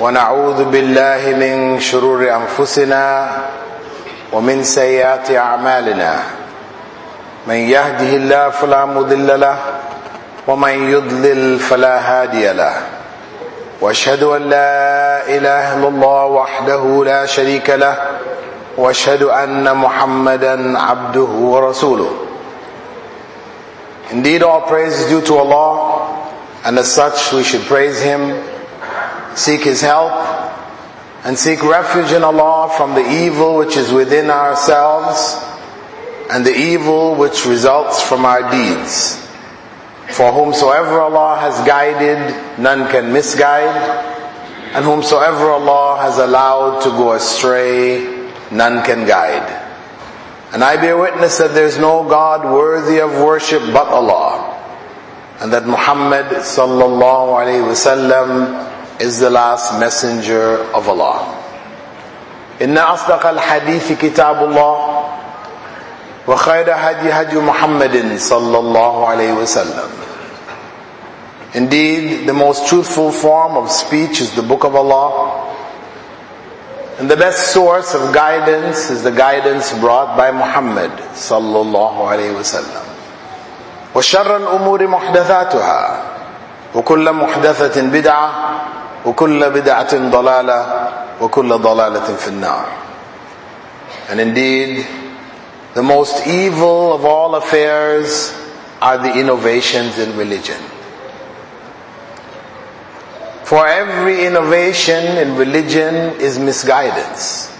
ونعوذ بالله من شرور أنفسنا ومن سيئات أعمالنا. من يهده الله فلا مضل له ومن يضلل فلا هادي له. وأشهد أن لا إله إلا الله وحده لا شريك له. وأشهد أن محمدا عبده ورسوله. Indeed all praise is due to allah and as such we should praise him. Seek his help and seek refuge in allah from the evil which is within ourselves and the evil which results from our deeds for whomsoever Allah has guided, none can misguide. And whomsoever Allah has allowed to go astray, none can guide. And I bear witness that there is no God worthy of worship but Allah. And that Muhammad sallallahu alayhi wasallam is the last messenger of Allah. إن أصدق الحديث كتاب الله وخير هدي هدي محمد صلى الله عليه وسلم Indeed, the most truthful form of speech is the book of Allah. And the best source of guidance is the guidance brought by Muhammad صلى الله عليه وسلم. وشر الأمور محدثاتها وكل محدثة بدعة وكل بدعة ضلالة وكل ضلالة في النار. And indeed, the most evil of all affairs are the innovations in religion. For every innovation in religion is misguidance.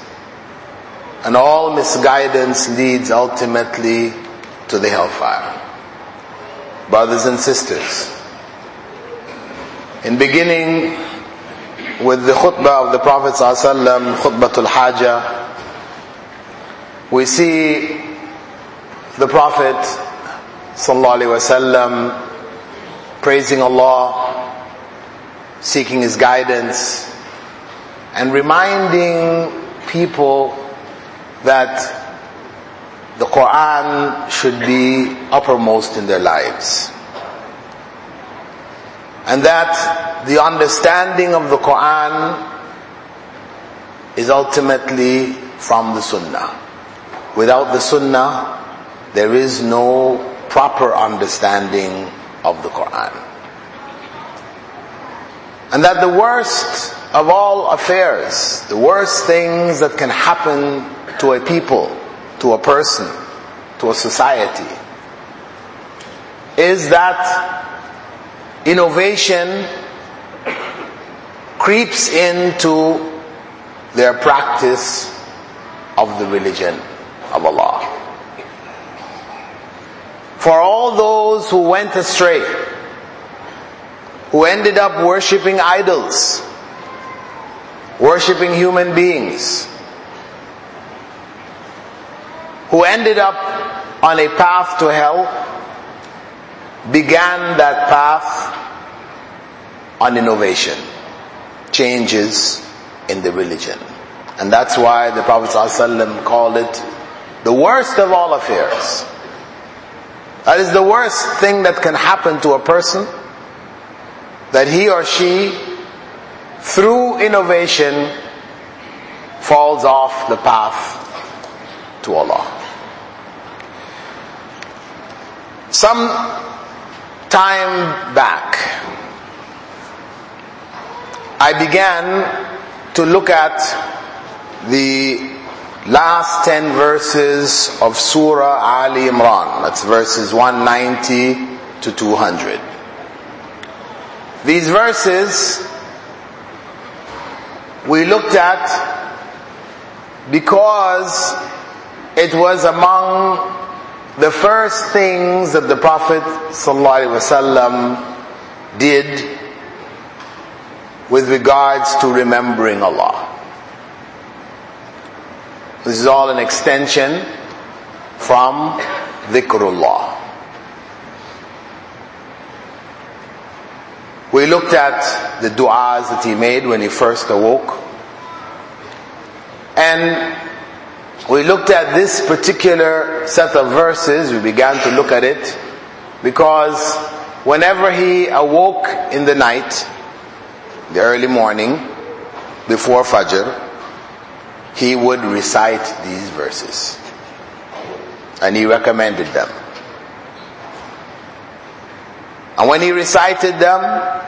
And all misguidance leads ultimately to the hellfire. Brothers and sisters, in beginning with the khutbah of the Prophet ﷺ, khutbatul hajjah, we see the Prophet ﷺ praising Allah, seeking His guidance, and reminding people that the Quran should be uppermost in their lives. And that the understanding of the Quran is ultimately from the Sunnah. Without the Sunnah, there is no proper understanding of the Quran. And that the worst of all affairs, the worst things that can happen to a people, to a person, to a society, is that innovation creeps into their practice of the religion of Allah. For all those who went astray, who ended up worshipping idols, worshipping human beings, who ended up on a path to hell, began that path on innovation, changes in the religion. And that's why the Prophet ﷺ called it the worst of all affairs. That is the worst thing that can happen to a person, that he or she, through innovation, falls off the path to Allah. Some time back, I began to look at the last 10 verses of Surah Ali Imran. That's verses 190 to 200. These verses we looked at because it was among the first things that the Prophet ﷺ did with regards to remembering Allah. This is all an extension from dhikrullah. We looked at the du'as that he made when he first awoke. And we looked at this particular set of verses, we began to look at it, because whenever he awoke in the night, the early morning, before Fajr, he would recite these verses. And he recommended them. And when he recited them,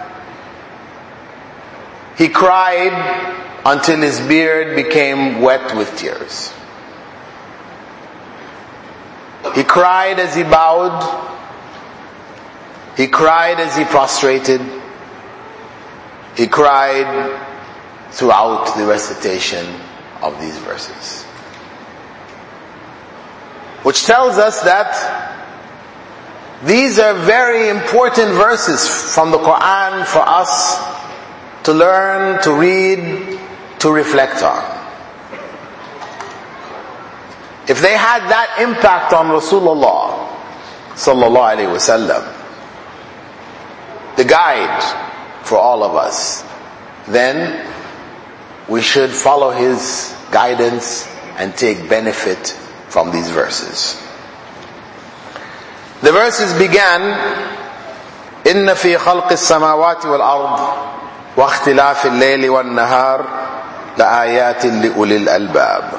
he cried until his beard became wet with tears. He cried as he bowed. He cried as he prostrated. He cried throughout the recitation of these verses. Which tells us that these are very important verses from the Quran for us to learn, to read, to reflect on. If they had that impact on Rasulullah sallallahu alaihi wasallam, the guide for all of us, then we should follow his guidance and take benefit from these verses. The verses began, إن في خلق السماوات والأرض واختلاف الليل والنهار لآيات لأولي الألباب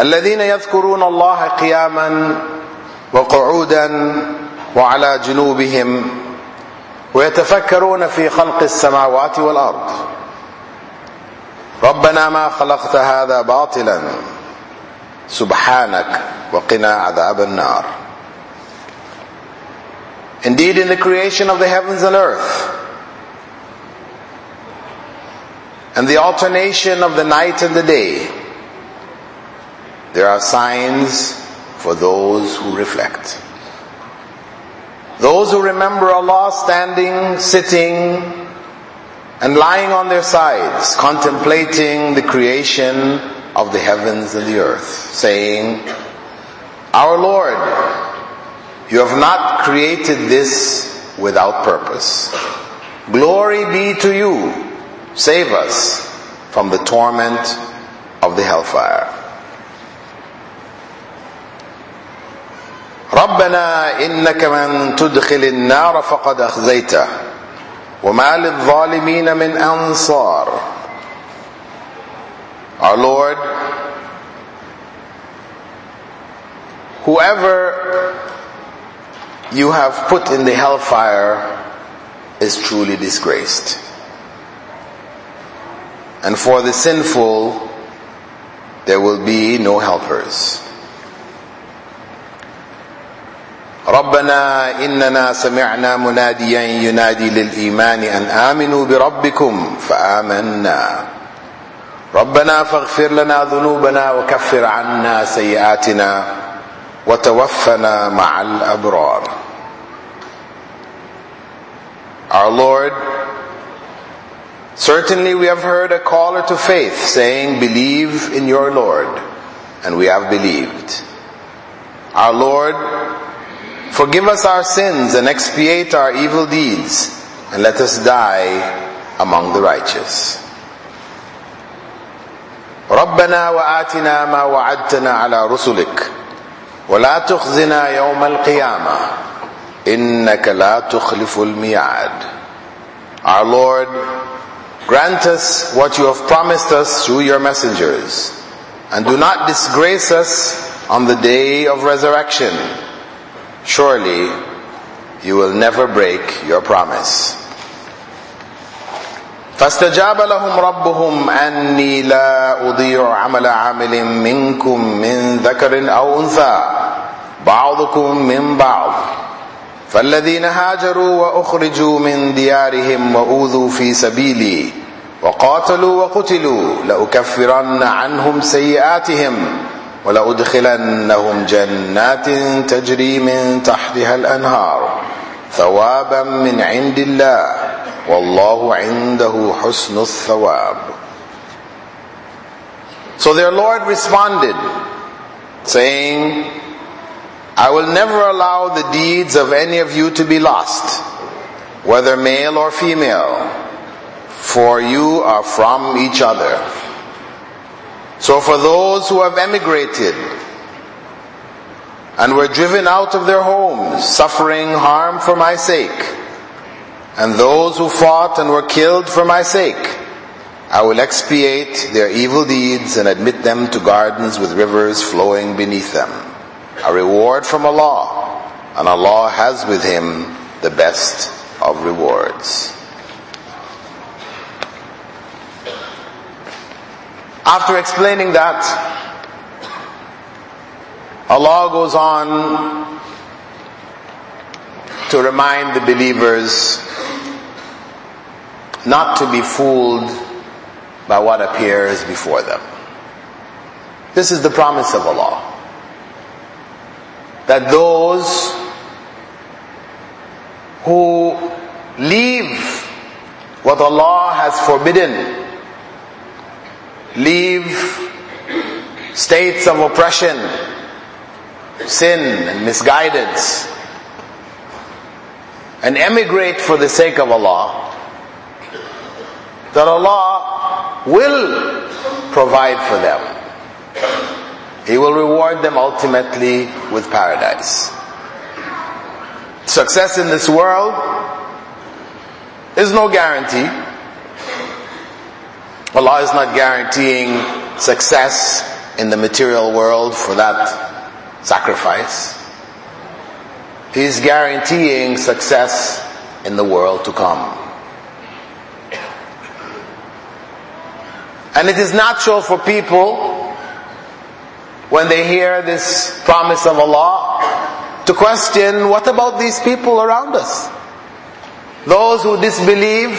الذين يذكرون الله قياما وقعودا وعلى جنوبهم ويتفكرون في خلق السماوات والأرض. ربنا ما خلقت هذا باطلا. سبحانك وقنا عذاب النار. Indeed, in the creation of the heavens and earth, and the alternation of the night and the day, there are signs for those who reflect. Those who remember Allah standing, sitting, and lying on their sides, contemplating the creation of the heavens and the earth, saying, Our Lord, you have not created this without purpose. Glory be to you. Save us from the torment of the hellfire. ربنا إنك من تدخل النار فقد أخزيته وما للظالمين من أنصار Our Lord, whoever you have put in the hellfire is truly disgraced. And for the sinful, there will be no helpers. ربنا إننا سمعنا مناديا ينادي للإيمان أن آمنوا بربكم فآمنا ربنا فاغفر لنا ذنوبنا وكفر عنا سيئاتنا وتوفنا مع الأبرار Our Lord, certainly we have heard a caller to faith saying, believe in your Lord, and we have believed. Our Lord, forgive us our sins and expiate our evil deeds, and let us die among the righteous. ربنا وآتنا ما وعدتنا على رسلك ولا تخزنا يوم القيامة إنك لا تخلف الميعاد Our Lord, grant us what you have promised us through your messengers and do not disgrace us on the day of resurrection. Surely you will never break your promise. فاستجاب لهم ربهم أني لا أضيع عمل عامل منكم من ذكر أو أنثى بعضكم من بعض فالذين هاجروا وأخرجوا من ديارهم وأوذوا في سبيلي وقاتلوا وقتلوا لأكفرن عنهم سيئاتهم ولأدخلنهم جنات تجري من تحتها الأنهار ثوابا من عند الله والله عنده حسن الثواب So their Lord responded, saying, I will never allow the deeds of any of you to be lost, whether male or female, for you are from each other. So for those who have emigrated and were driven out of their homes, suffering harm for my sake, and those who fought and were killed for my sake, I will expiate their evil deeds and admit them to gardens with rivers flowing beneath them. A reward from Allah, and Allah has with him the best of rewards. After explaining that, Allah goes on to remind the believers not to be fooled by what appears before them. This is the promise of Allah. That those who leave what Allah has forbidden, leave states of oppression, sin and misguidance, and emigrate for the sake of Allah, that Allah will provide for them. He will reward them ultimately with paradise. Success in this world is no guarantee. Allah is not guaranteeing success in the material world for that sacrifice. He is guaranteeing success in the world to come. And it is natural for people when they hear this promise of Allah to question what about these people around us? Those who disbelieve,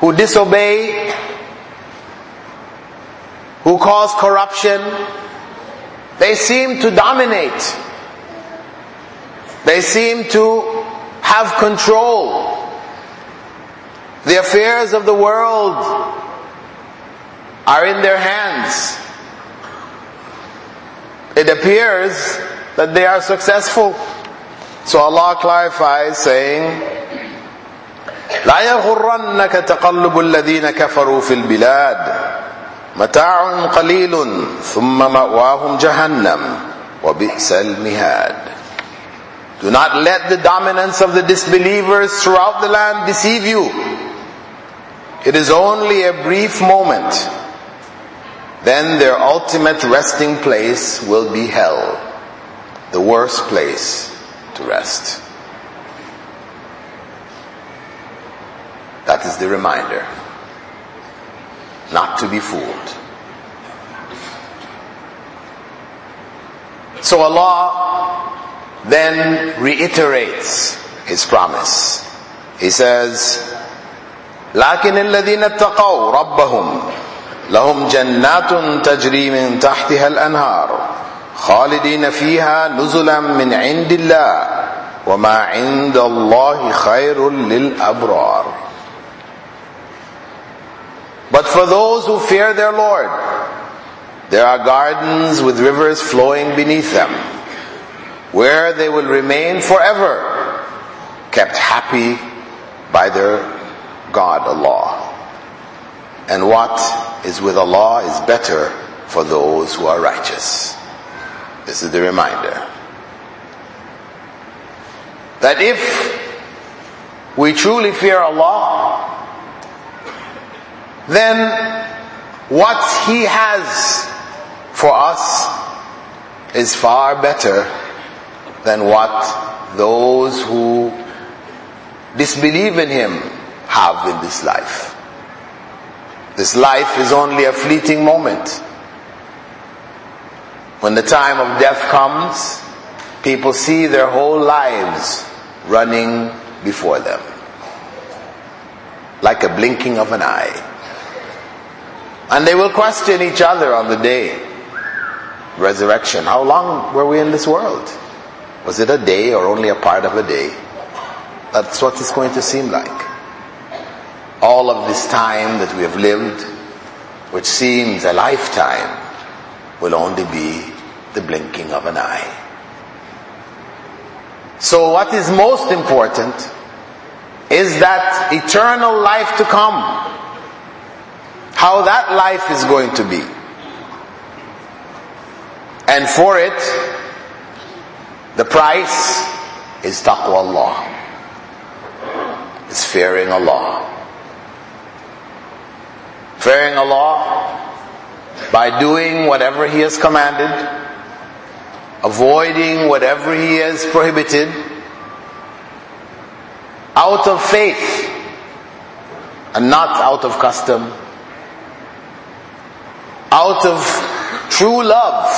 who disobey, who cause corruption, they seem to dominate. They seem to have control. The affairs of the world are in their hands it appears that they are successful. So Allah clarifies saying, لا يغرنك تقلب الذين كفروا في البلاد متاع قليل ثم مأواهم جهنم وبئس المهاد Do not let the dominance of the disbelievers throughout the land deceive you. It is only a brief moment then their ultimate resting place will be hell, the worst place to rest. That is the reminder not to be fooled. So Allah then reiterates His promise. He says, لكن الذين اتقوا ربهم لهم جنات تجري من تحتها الانهار خالدين فيها نزلا من عند الله وما عند الله خير للابرار but for those who fear their Lord, there are gardens with rivers flowing beneath them, where they will remain forever, kept happy by their God Allah. And what is with Allah is better for those who are righteous. This is the reminder. That if we truly fear Allah, then what He has for us is far better than what those who disbelieve in Him have in this life. This life is only a fleeting moment. When the time of death comes, people see their whole lives running before them. Like a blinking of an eye. And they will question each other on the day. Resurrection. How long were we in this world? Was it a day or only a part of a day? That's what it's going to seem like all of this time that we have lived, which seems a lifetime, will only be the blinking of an eye. So what is most important is that eternal life to come. How that life is going to be. And for it, the price is taqwa Allah. Is fearing Allah. fearing Allah by doing whatever He has commanded, avoiding whatever He has prohibited, out of faith and not out of custom, out of true love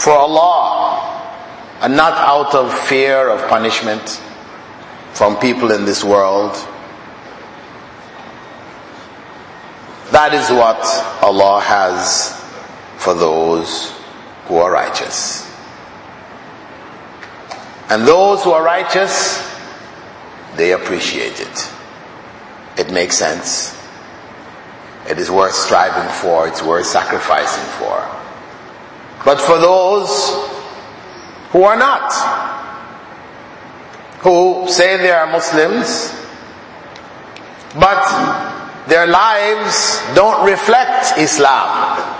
for Allah and not out of fear of punishment from people in this world. That is what Allah has for those who are righteous. And those who are righteous, they appreciate it. It makes sense. It is worth striving for, it's worth sacrificing for. But for those who are not, who say they are Muslims, but their lives don't reflect Islam.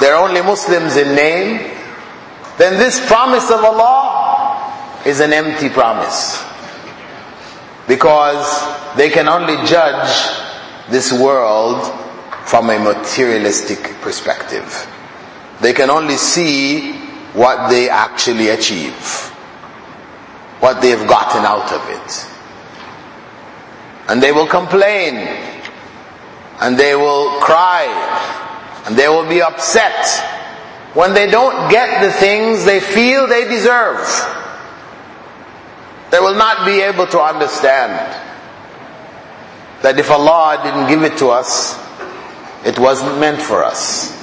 They're only Muslims in name. Then this promise of Allah is an empty promise. Because they can only judge this world from a materialistic perspective. They can only see what they actually achieve. What they've gotten out of it and they will complain and they will cry and they will be upset when they don't get the things they feel they deserve. They will not be able to understand that if Allah didn't give it to us, it wasn't meant for us.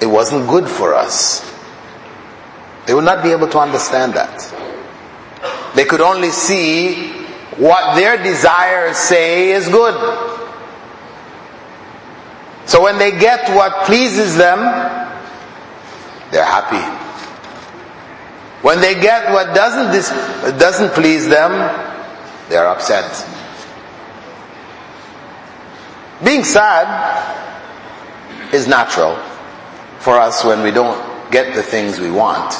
It wasn't good for us. They would not be able to understand that. They could only see what their desires say is good. So when they get what pleases them, they're happy. When they get what doesn't, dis- doesn't please them, they're upset. Being sad is natural for us when we don't get the things we want.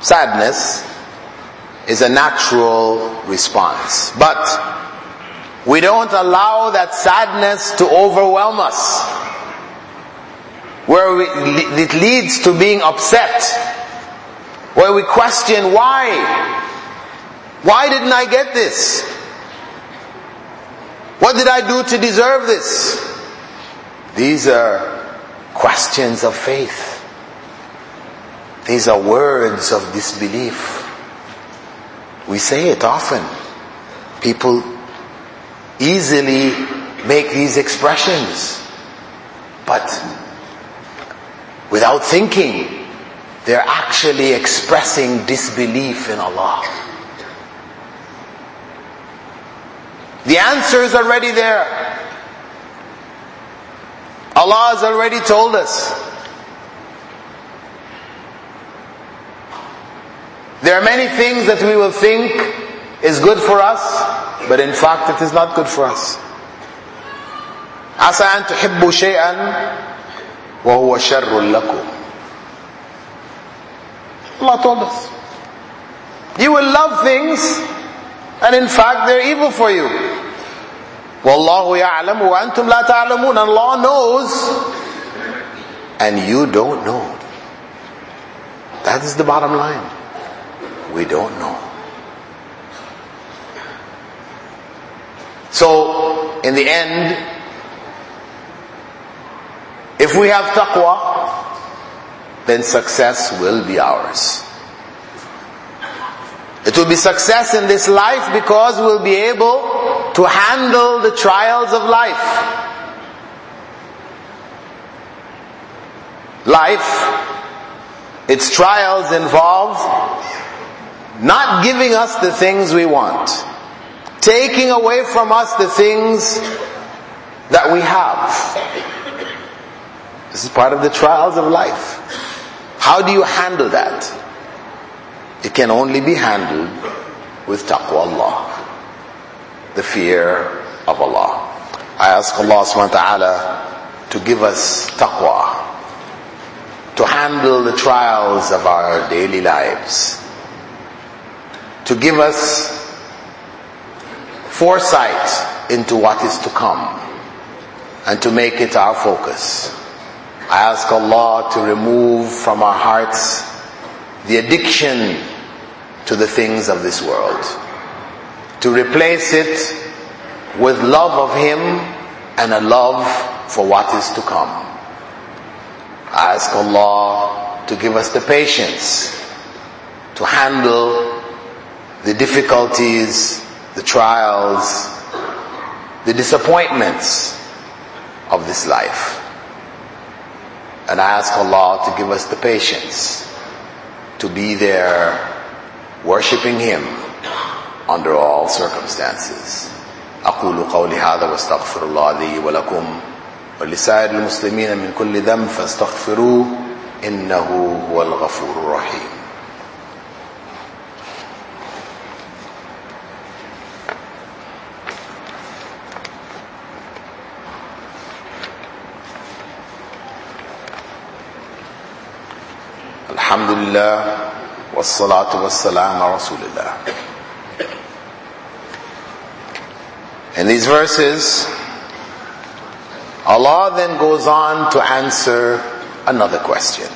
Sadness is a natural response. But we don't allow that sadness to overwhelm us. Where we, it leads to being upset. Where we question why? Why didn't I get this? What did I do to deserve this? These are questions of faith. These are words of disbelief. We say it often. People easily make these expressions, but without thinking, they're actually expressing disbelief in Allah. The answer is already there. Allah has already told us There are many things that we will think is good for us, but in fact it is not good for us. عسى أن تحبوا شيئا وهو شر لكم. Allah told us. You will love things and in fact, they're evil for you. Wallahu ya'lamu wa antum la ta'lamun. Knows. And you don't know. That is the bottom line. We don't know. So, in the end, if we have taqwa, then success will be ours. It will be success in this life because we'll be able to handle the trials of life. Life, its trials involve not giving us the things we want. Taking away from us the things that we have. This is part of the trials of life. How do you handle that? It can only be handled with taqwa Allah. The fear of Allah. I ask Allah subhanahu wa ta'ala to give us taqwa. To handle the trials of our daily lives to give us foresight into what is to come and to make it our focus. I ask Allah to remove from our hearts the addiction to the things of this world, to replace it with love of Him and a love for what is to come. I ask Allah to give us the patience to handle the difficulties, the trials, the disappointments of this life. And I ask Allah to give us the patience to be there worshipping Him under all circumstances. أقول قولي هذا واستغفر الله لي ولكم ولسائر المسلمين من كل ذنب فاستغفروه إنه هو الغفور الرحيم الحمد لله والصلاة والسلام على رسول الله In these verses, Allah then goes on to answer another question.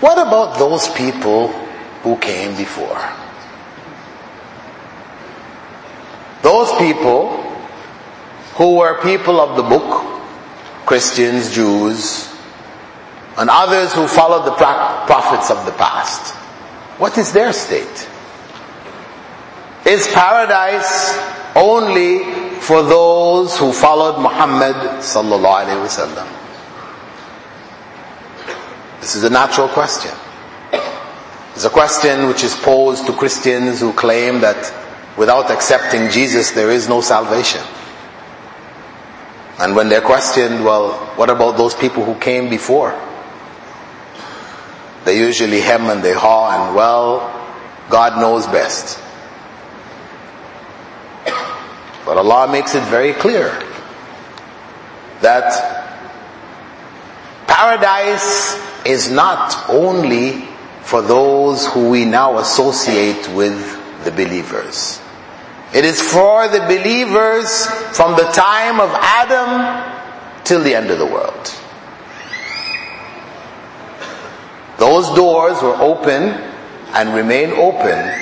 What about those people who came before? Those people who were people of the book, Christians, Jews, and others who followed the prophets of the past. What is their state? Is paradise only for those who followed Muhammad sallallahu alaihi wasallam? This is a natural question. It's a question which is posed to Christians who claim that without accepting Jesus there is no salvation. And when they're questioned, well, what about those people who came before? They usually hem and they haw and well, God knows best. But Allah makes it very clear that paradise is not only for those who we now associate with the believers. It is for the believers from the time of Adam till the end of the world. Those doors were open and remain open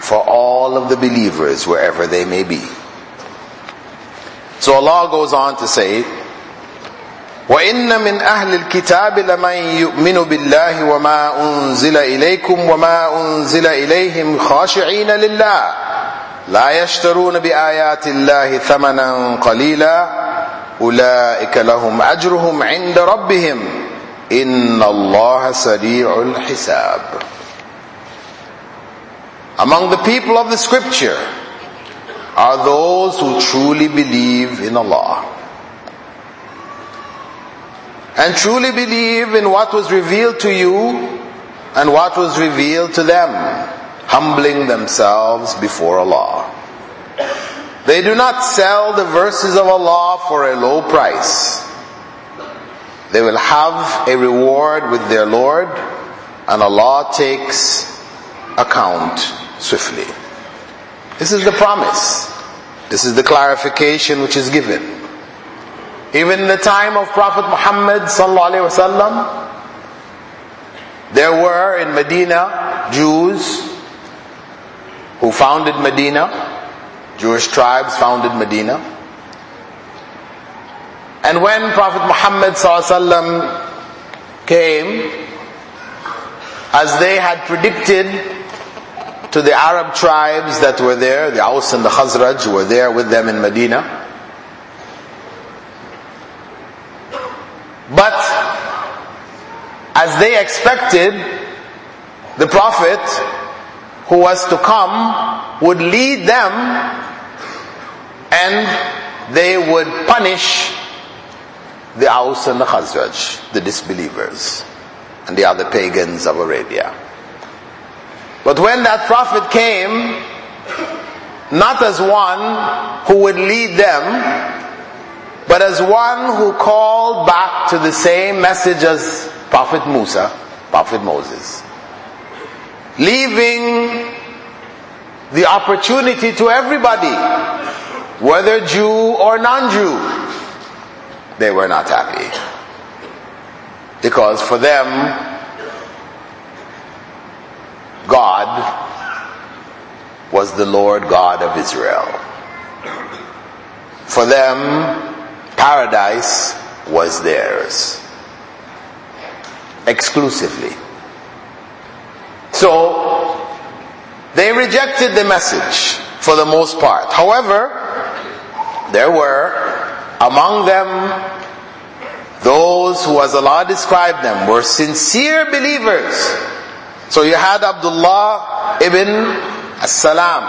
for all of the believers wherever they may be. So Allah goes on to say, وَإِنَّ مِنْ أَهْلِ الْكِتَابِ لَمَنْ يُؤْمِنُ بِاللَّهِ وَمَا أُنزِلَ إِلَيْكُمْ وَمَا أُنزِلَ إِلَيْهِمْ خَاشِعِينَ لِلَّهِ لا يشترون بآيات الله ثمنا قليلا أولئك لهم أجرهم عند ربهم إن الله سريع الحساب Among the people of the scripture are those who truly believe in Allah and truly believe in what was revealed to you and what was revealed to them, humbling themselves before Allah. They do not sell the verses of Allah for a low price they will have a reward with their Lord, and Allah takes account swiftly. This is the promise. This is the clarification which is given. Even in the time of Prophet Muhammad wasallam, there were in Medina Jews who founded Medina. Jewish tribes founded Medina. And when Prophet Muhammad came, as they had predicted to the Arab tribes that were there, the Aus and the Khazraj were there with them in Medina. But as they expected, the Prophet who was to come would lead them and they would punish the Aus and the Khazraj, the disbelievers, and the other pagans of Arabia. But when that prophet came, not as one who would lead them, but as one who called back to the same message as Prophet Musa, Prophet Moses. Leaving the opportunity to everybody, whether Jew or non-Jew. They were not happy. Because for them, God was the Lord God of Israel. For them, paradise was theirs. Exclusively. So, they rejected the message for the most part. However, there were among them those who, as Allah described them, were sincere believers. So you had Abdullah ibn as-Salam.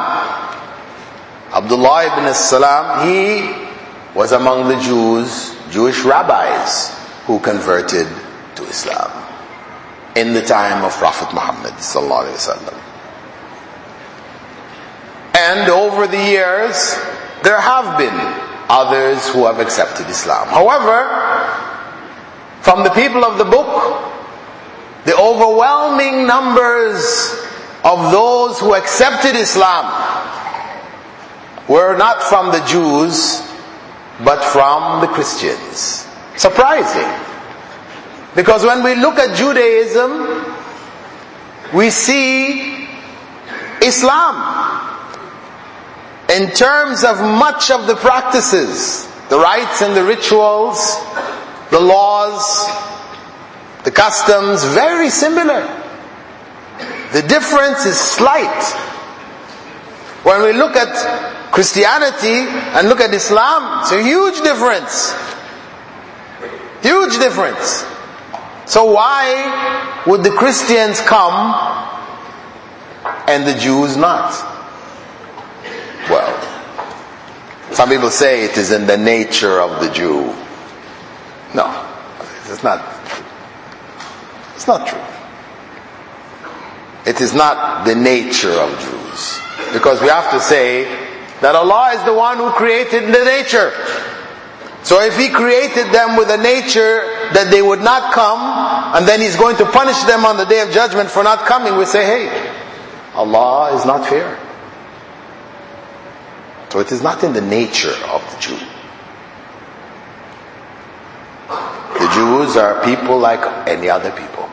Abdullah ibn as-Salam, he was among the Jews, Jewish rabbis who converted to Islam in the time of Prophet Muhammad sallallahu alaihi wasallam. And over the years, there have been others who have accepted Islam. However, from the people of the book, the overwhelming numbers of those who accepted Islam were not from the Jews, but from the Christians. Surprising. Because when we look at Judaism, we see Islam in terms of much of the practices, the rites and the rituals, the laws, the customs, very similar. The difference is slight. When we look at Christianity and look at Islam, it's a huge difference. Huge difference. So why would the Christians come and the Jews not? Well, some people say it is in the nature of the Jew. No, it's not. It's not true. It is not the nature of Jews. Because we have to say that Allah is the one who created the nature. So if He created them with a nature that they would not come, and then He's going to punish them on the day of judgment for not coming, we say, hey, Allah is not fair. So it is not in the nature of the Jew. The Jews are people like any other people.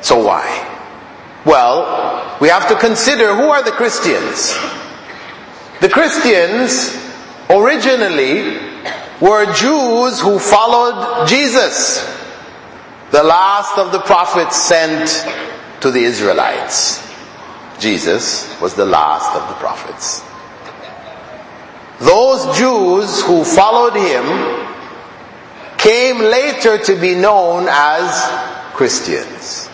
So why? Well, we have to consider who are the Christians. The Christians originally were Jews who followed Jesus, the last of the prophets sent to the Israelites. Jesus was the last of the prophets. Those Jews who followed him came later to be known as Christians.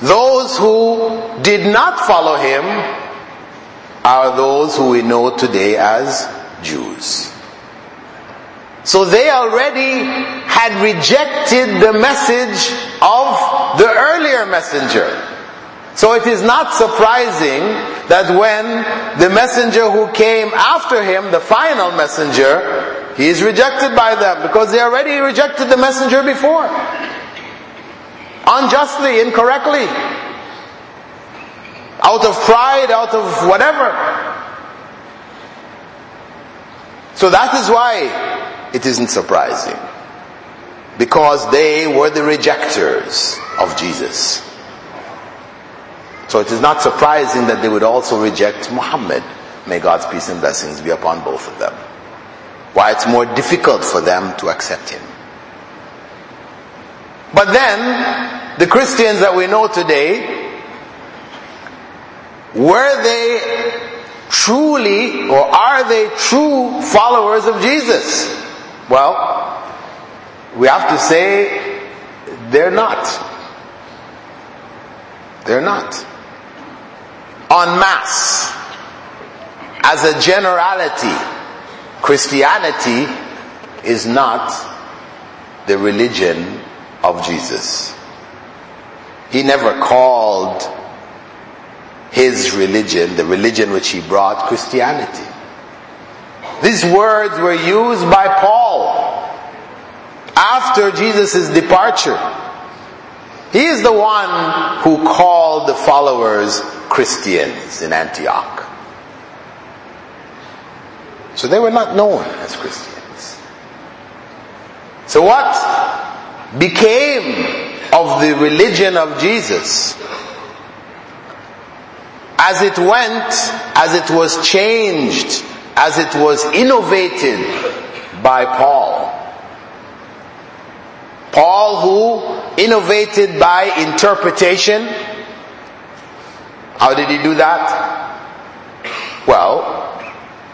Those who did not follow him are those who we know today as Jews. So they already had rejected the message of the earlier messenger. So it is not surprising that when the messenger who came after him, the final messenger, he is rejected by them because they already rejected the messenger before. Unjustly, incorrectly. Out of pride, out of whatever. So that is why it isn't surprising. Because they were the rejectors of Jesus. So it is not surprising that they would also reject Muhammad. May God's peace and blessings be upon both of them. Why it's more difficult for them to accept Him. But then, the Christians that we know today, were they truly, or are they true followers of Jesus? Well, we have to say, they're not. They're not en masse, as a generality, Christianity is not the religion of Jesus. He never called his religion the religion which he brought Christianity. These words were used by Paul after Jesus' departure. He is the one who called the followers Christians in Antioch. So they were not known as Christians. So what became of the religion of Jesus as it went, as it was changed, as it was innovated by Paul? Paul who innovated by interpretation. How did he do that? Well,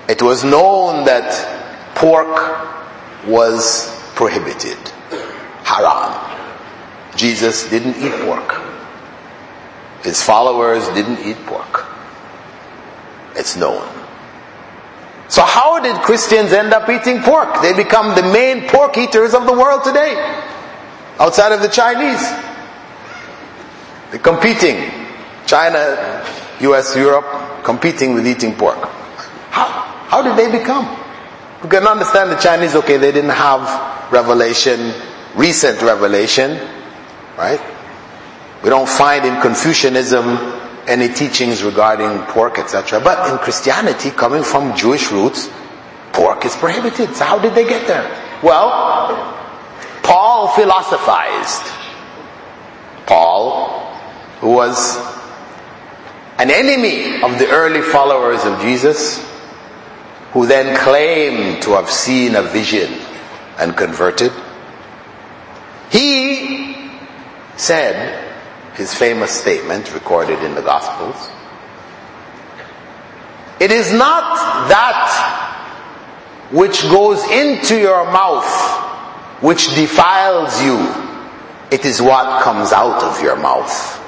it was known that pork was prohibited. Haram. Jesus didn't eat pork. His followers didn't eat pork. It's known. So how did Christians end up eating pork? They become the main pork eaters of the world today. Outside of the Chinese. They're competing. China, US, Europe, competing with eating pork. How? How did they become? You can understand the Chinese, okay, they didn't have revelation, recent revelation, right? We don't find in Confucianism any teachings regarding pork, etc. But in Christianity, coming from Jewish roots, pork is prohibited. So how did they get there? Well, Paul philosophized. Paul, who was an enemy of the early followers of Jesus, who then claimed to have seen a vision and converted, he said his famous statement recorded in the Gospels. It is not that which goes into your mouth which defiles you. It is what comes out of your mouth.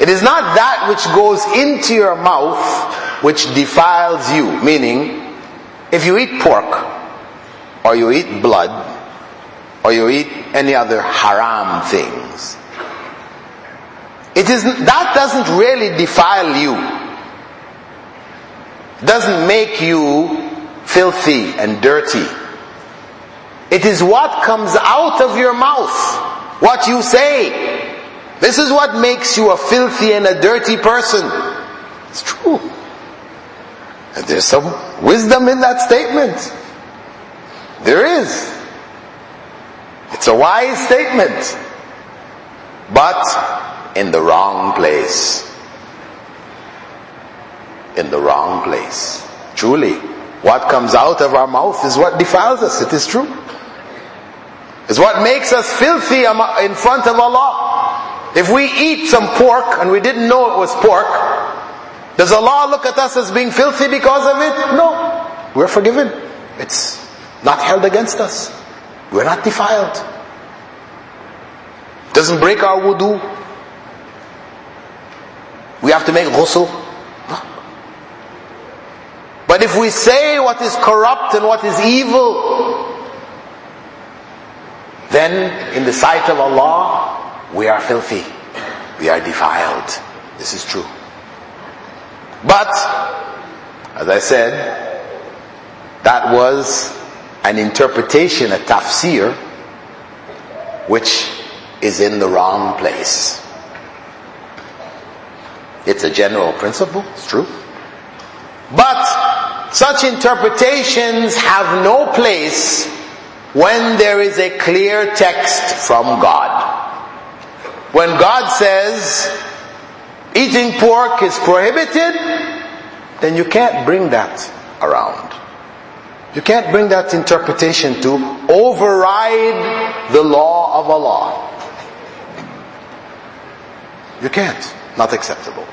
It is not that which goes into your mouth which defiles you. Meaning, if you eat pork, or you eat blood, or you eat any other haram things, it is, that doesn't really defile you. Doesn't make you filthy and dirty. It is what comes out of your mouth, what you say, this is what makes you a filthy and a dirty person. It's true. And there's some wisdom in that statement. There is. It's a wise statement. But in the wrong place. In the wrong place. Truly, what comes out of our mouth is what defiles us. It is true. It's what makes us filthy in front of Allah. If we eat some pork and we didn't know it was pork, does Allah look at us as being filthy because of it? No. We're forgiven. It's not held against us. We're not defiled. Doesn't break our wudu. We have to make ghusl. But if we say what is corrupt and what is evil, then in the sight of Allah, we are filthy. We are defiled. This is true. But, as I said, that was an interpretation, a tafsir, which is in the wrong place. It's a general principle, it's true. But such interpretations have no place when there is a clear text from God. When God says eating pork is prohibited, then you can't bring that around. You can't bring that interpretation to override the law of Allah. You can't. Not acceptable.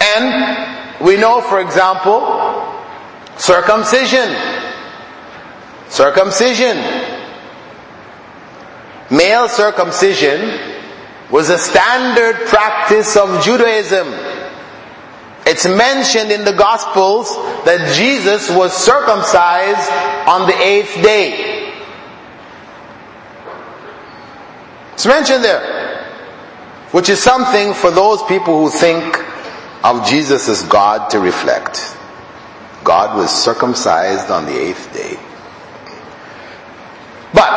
And we know, for example, circumcision. Circumcision male circumcision was a standard practice of Judaism. It's mentioned in the Gospels that Jesus was circumcised on the eighth day. It's mentioned there. Which is something for those people who think of Jesus God to reflect. God was circumcised on the eighth day. But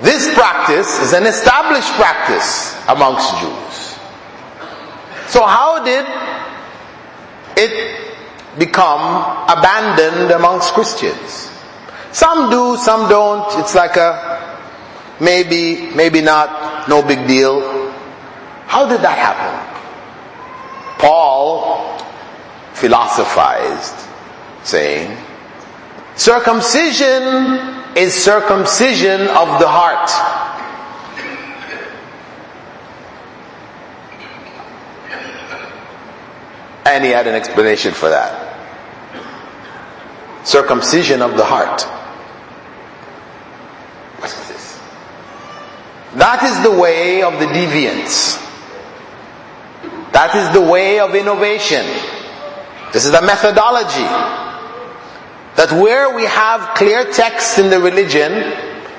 this practice is an established practice amongst Jews. So how did it become abandoned amongst Christians? Some do, some don't. It's like a maybe, maybe not, no big deal. How did that happen? Paul philosophized, saying, circumcision is circumcision of the heart. And he had an explanation for that. Circumcision of the heart. What is this? That is the way of the deviants. That is the way of innovation. This is the methodology. That where we have clear texts in the religion,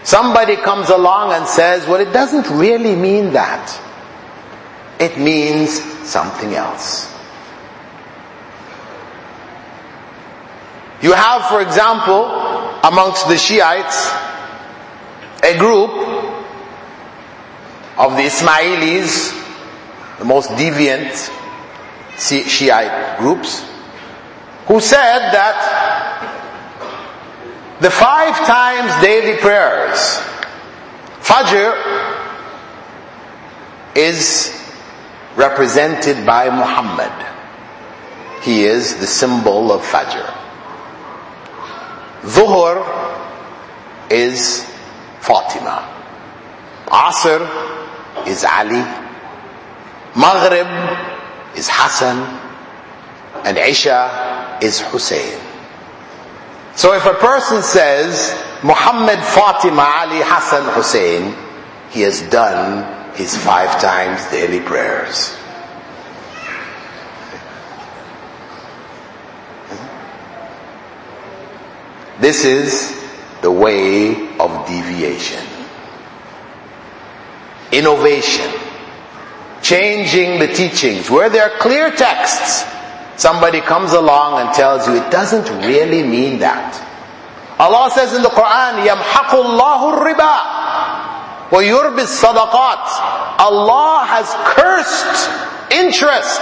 somebody comes along and says, well, it doesn't really mean that. It means something else. You have, for example, amongst the Shiites, a group of the Ismailis the most deviant Shiite groups, who said that the five times daily prayers, Fajr, is represented by Muhammad. He is the symbol of Fajr. Dhuhr is Fatima. Asr is Ali. Maghrib is Hassan and Isha is Hussein. So if a person says Muhammad, Fatima, Ali, Hassan, Hussein, he has done his five times daily prayers. This is the way of deviation. Innovation changing the teachings. Where there are clear texts, somebody comes along and tells you it doesn't really mean that. Allah says in the Quran, يَمْحَقُ اللَّهُ الرِّبَى وَيُرْبِ الصَّدَقَاتِ Allah has cursed interest.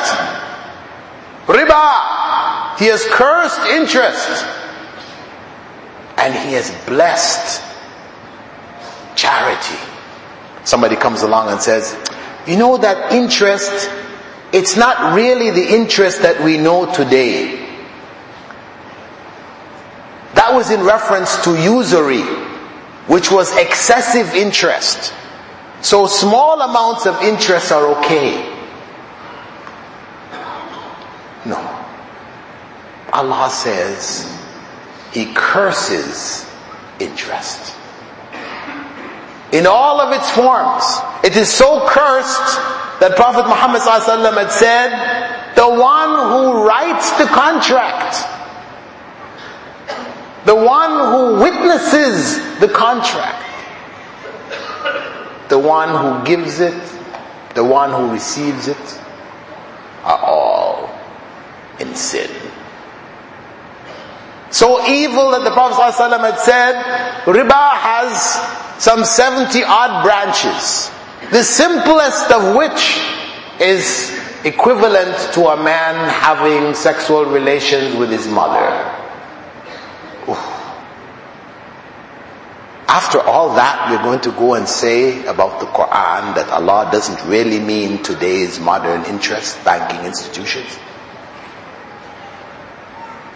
Riba. He has cursed interest. And He has blessed charity. Somebody comes along and says, you know that interest, it's not really the interest that we know today. That was in reference to usury, which was excessive interest. So small amounts of interest are okay. No. Allah says He curses interest in all of its forms. It is so cursed that Prophet Muhammad had said, the one who writes the contract, the one who witnesses the contract, the one who gives it, the one who receives it, are all in sin. So evil that the Prophet ﷺ had said, riba has some 70 odd branches. The simplest of which is equivalent to a man having sexual relations with his mother. Oof. After all that, we're going to go and say about the Quran that Allah doesn't really mean today's modern interest banking institutions.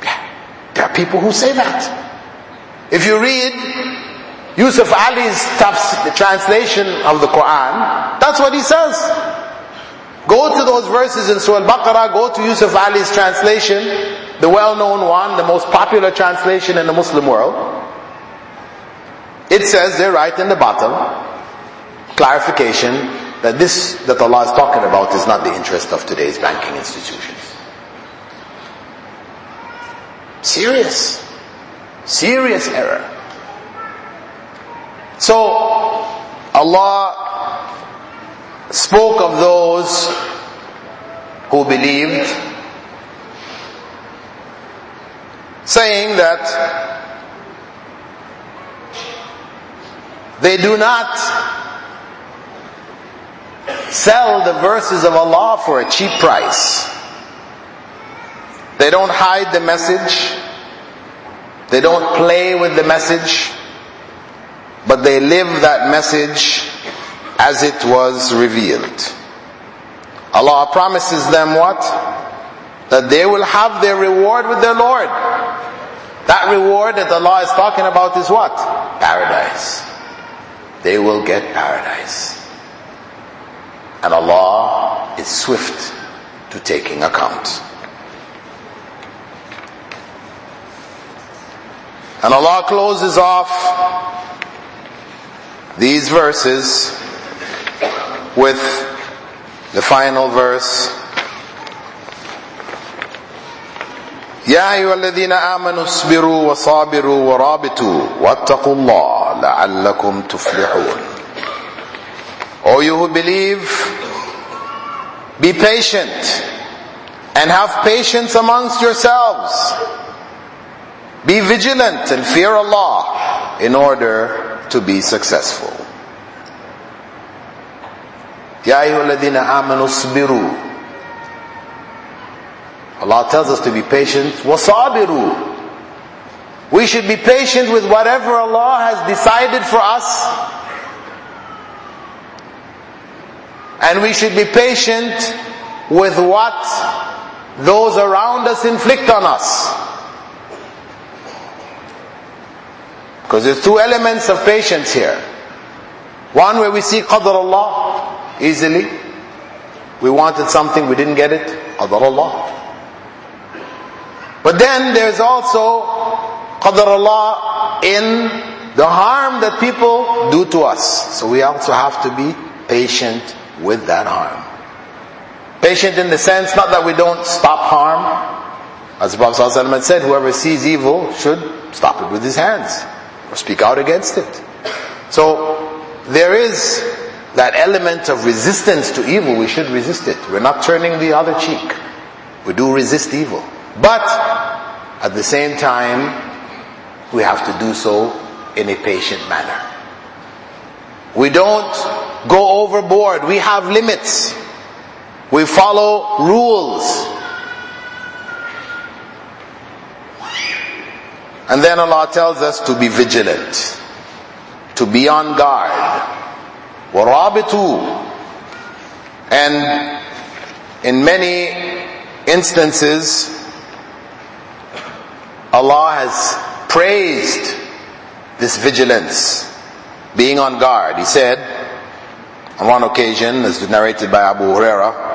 Yeah. There are people who say that. If you read Yusuf Ali's translation of the Quran, that's what he says. Go to those verses in Surah Al-Baqarah, go to Yusuf Ali's translation, the well-known one, the most popular translation in the Muslim world. It says there right in the bottom, clarification that this that Allah is talking about is not the interest of today's banking institutions. Serious. Serious error. So, Allah spoke of those who believed, saying that They do not sell the verses of Allah for a cheap price. They don't hide the message. They don't play with the message. But they live that message as it was revealed. Allah promises them what? That they will have their reward with their Lord. That reward that Allah is talking about is what? Paradise. They will get paradise. And Allah is swift to taking account. And Allah closes off these verses with the final verse. يا أيها الذين آمنوا اصبروا وصابروا ورابطوا واتقوا الله لعلكم تفلحون O you who believe, be patient and have patience amongst yourselves. Be vigilant and fear Allah in order to be successful. Ya ayyuhalladhina amanu sabiru. Allah tells us to be patient. Wasabiru. We should be patient with whatever Allah has decided for us. And we should be patient with what those around us inflict on us. Because there's two elements of patience here. One where we see qadr Allah easily. We wanted something, we didn't get it. Qadr Allah. But then there's also qadr Allah in the harm that people do to us. So we also have to be patient with that harm. Patient in the sense, not that we don't stop harm. As the Prophet ﷺ said, whoever sees evil should stop it with his hands or speak out against it. So there is that element of resistance to evil. We should resist it. We're not turning the other cheek. We do resist evil. But at the same time, we have to do so in a patient manner. We don't go overboard. We have limits. We follow rules. And then Allah tells us to be vigilant, to be on guard. وَرَابِطُوا And in many instances, Allah has praised this vigilance, being on guard. He said, on one occasion, as narrated by Abu Huraira,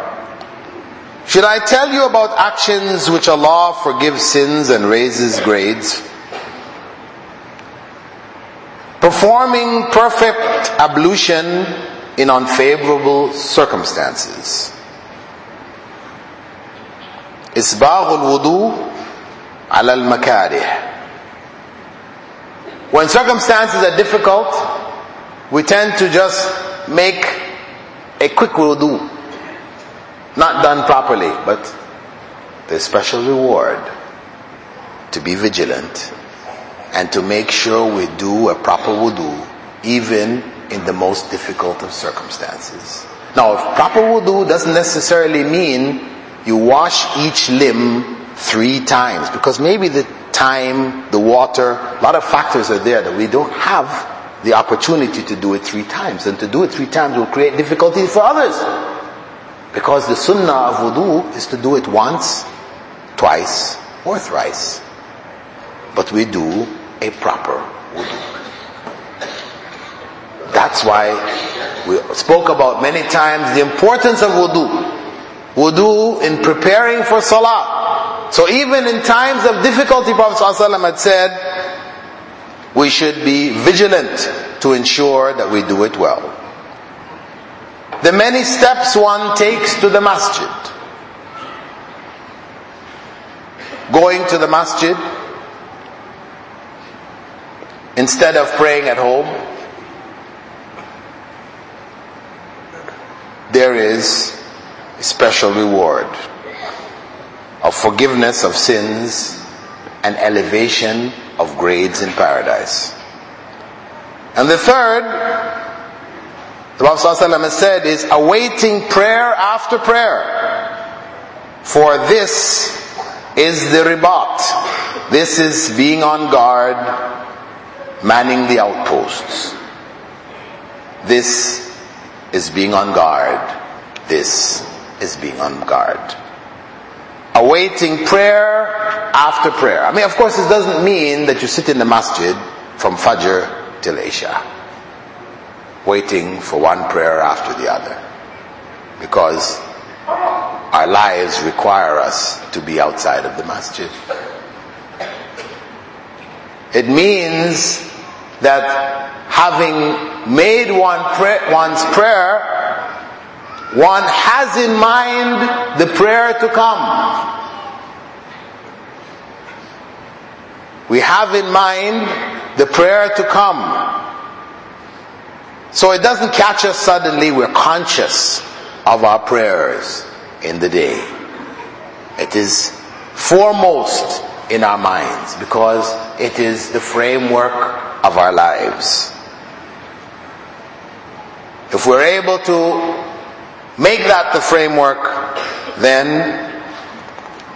should I tell you about actions which Allah forgives sins and raises grades? Performing perfect ablution in unfavorable circumstances. إسباغ الوضوء على المكاره When circumstances are difficult, we tend to just make a quick wudu. Not done properly, but there's special reward to be vigilant and to make sure we do a proper wudu even in the most difficult of circumstances. Now, if proper wudu doesn't necessarily mean you wash each limb three times because maybe the time, the water, a lot of factors are there that we don't have the opportunity to do it three times. And to do it three times will create difficulties for others. Because the sunnah of wudu is to do it once, twice, or thrice. But we do a proper wudu. That's why we spoke about many times the importance of wudu. Wudu in preparing for salah. So even in times of difficulty, Prophet ﷺ had said, we should be vigilant to ensure that we do it well. The many steps one takes to the masjid. Going to the masjid instead of praying at home, there is a special reward of forgiveness of sins and elevation of grades in paradise. And the third, the Prophet has said, is awaiting prayer after prayer. For this is the ribat. This is being on guard, manning the outposts. This is being on guard. This is being on guard. Awaiting prayer after prayer. I mean, of course, it doesn't mean that you sit in the masjid from Fajr till Isha, waiting for one prayer after the other. Because our lives require us to be outside of the masjid. It means that having made one one's prayer, one has in mind the prayer to come. We have in mind the prayer to come. So it doesn't catch us suddenly, we're conscious of our prayers in the day. It is foremost in our minds because it is the framework of our lives. If we're able to make that the framework, then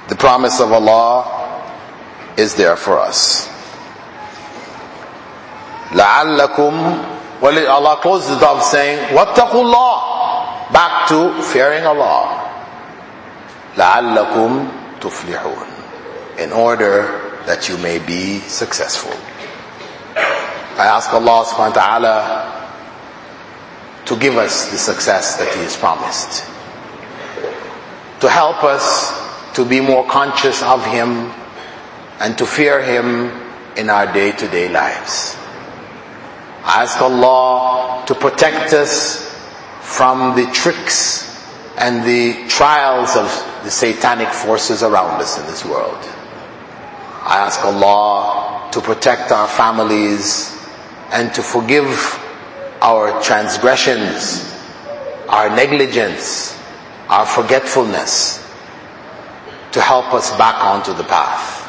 the promise of Allah is there for us. لعلكم well Allah closes it off saying واتقوا الله back to fearing Allah لعلكم تفلحون in order that you may be successful I ask Allah subhanahu wa ta'ala to give us the success that He has promised. To help us to be more conscious of Him and to fear Him in our day to day lives. I ask Allah to protect us from the tricks and the trials of the satanic forces around us in this world. I ask Allah to protect our families and to forgive our transgressions, our negligence, our forgetfulness, to help us back onto the path.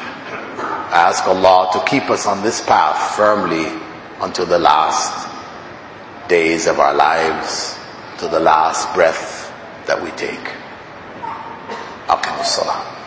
I ask Allah to keep us on this path firmly until the last days of our lives, to the last breath that we take. Salah.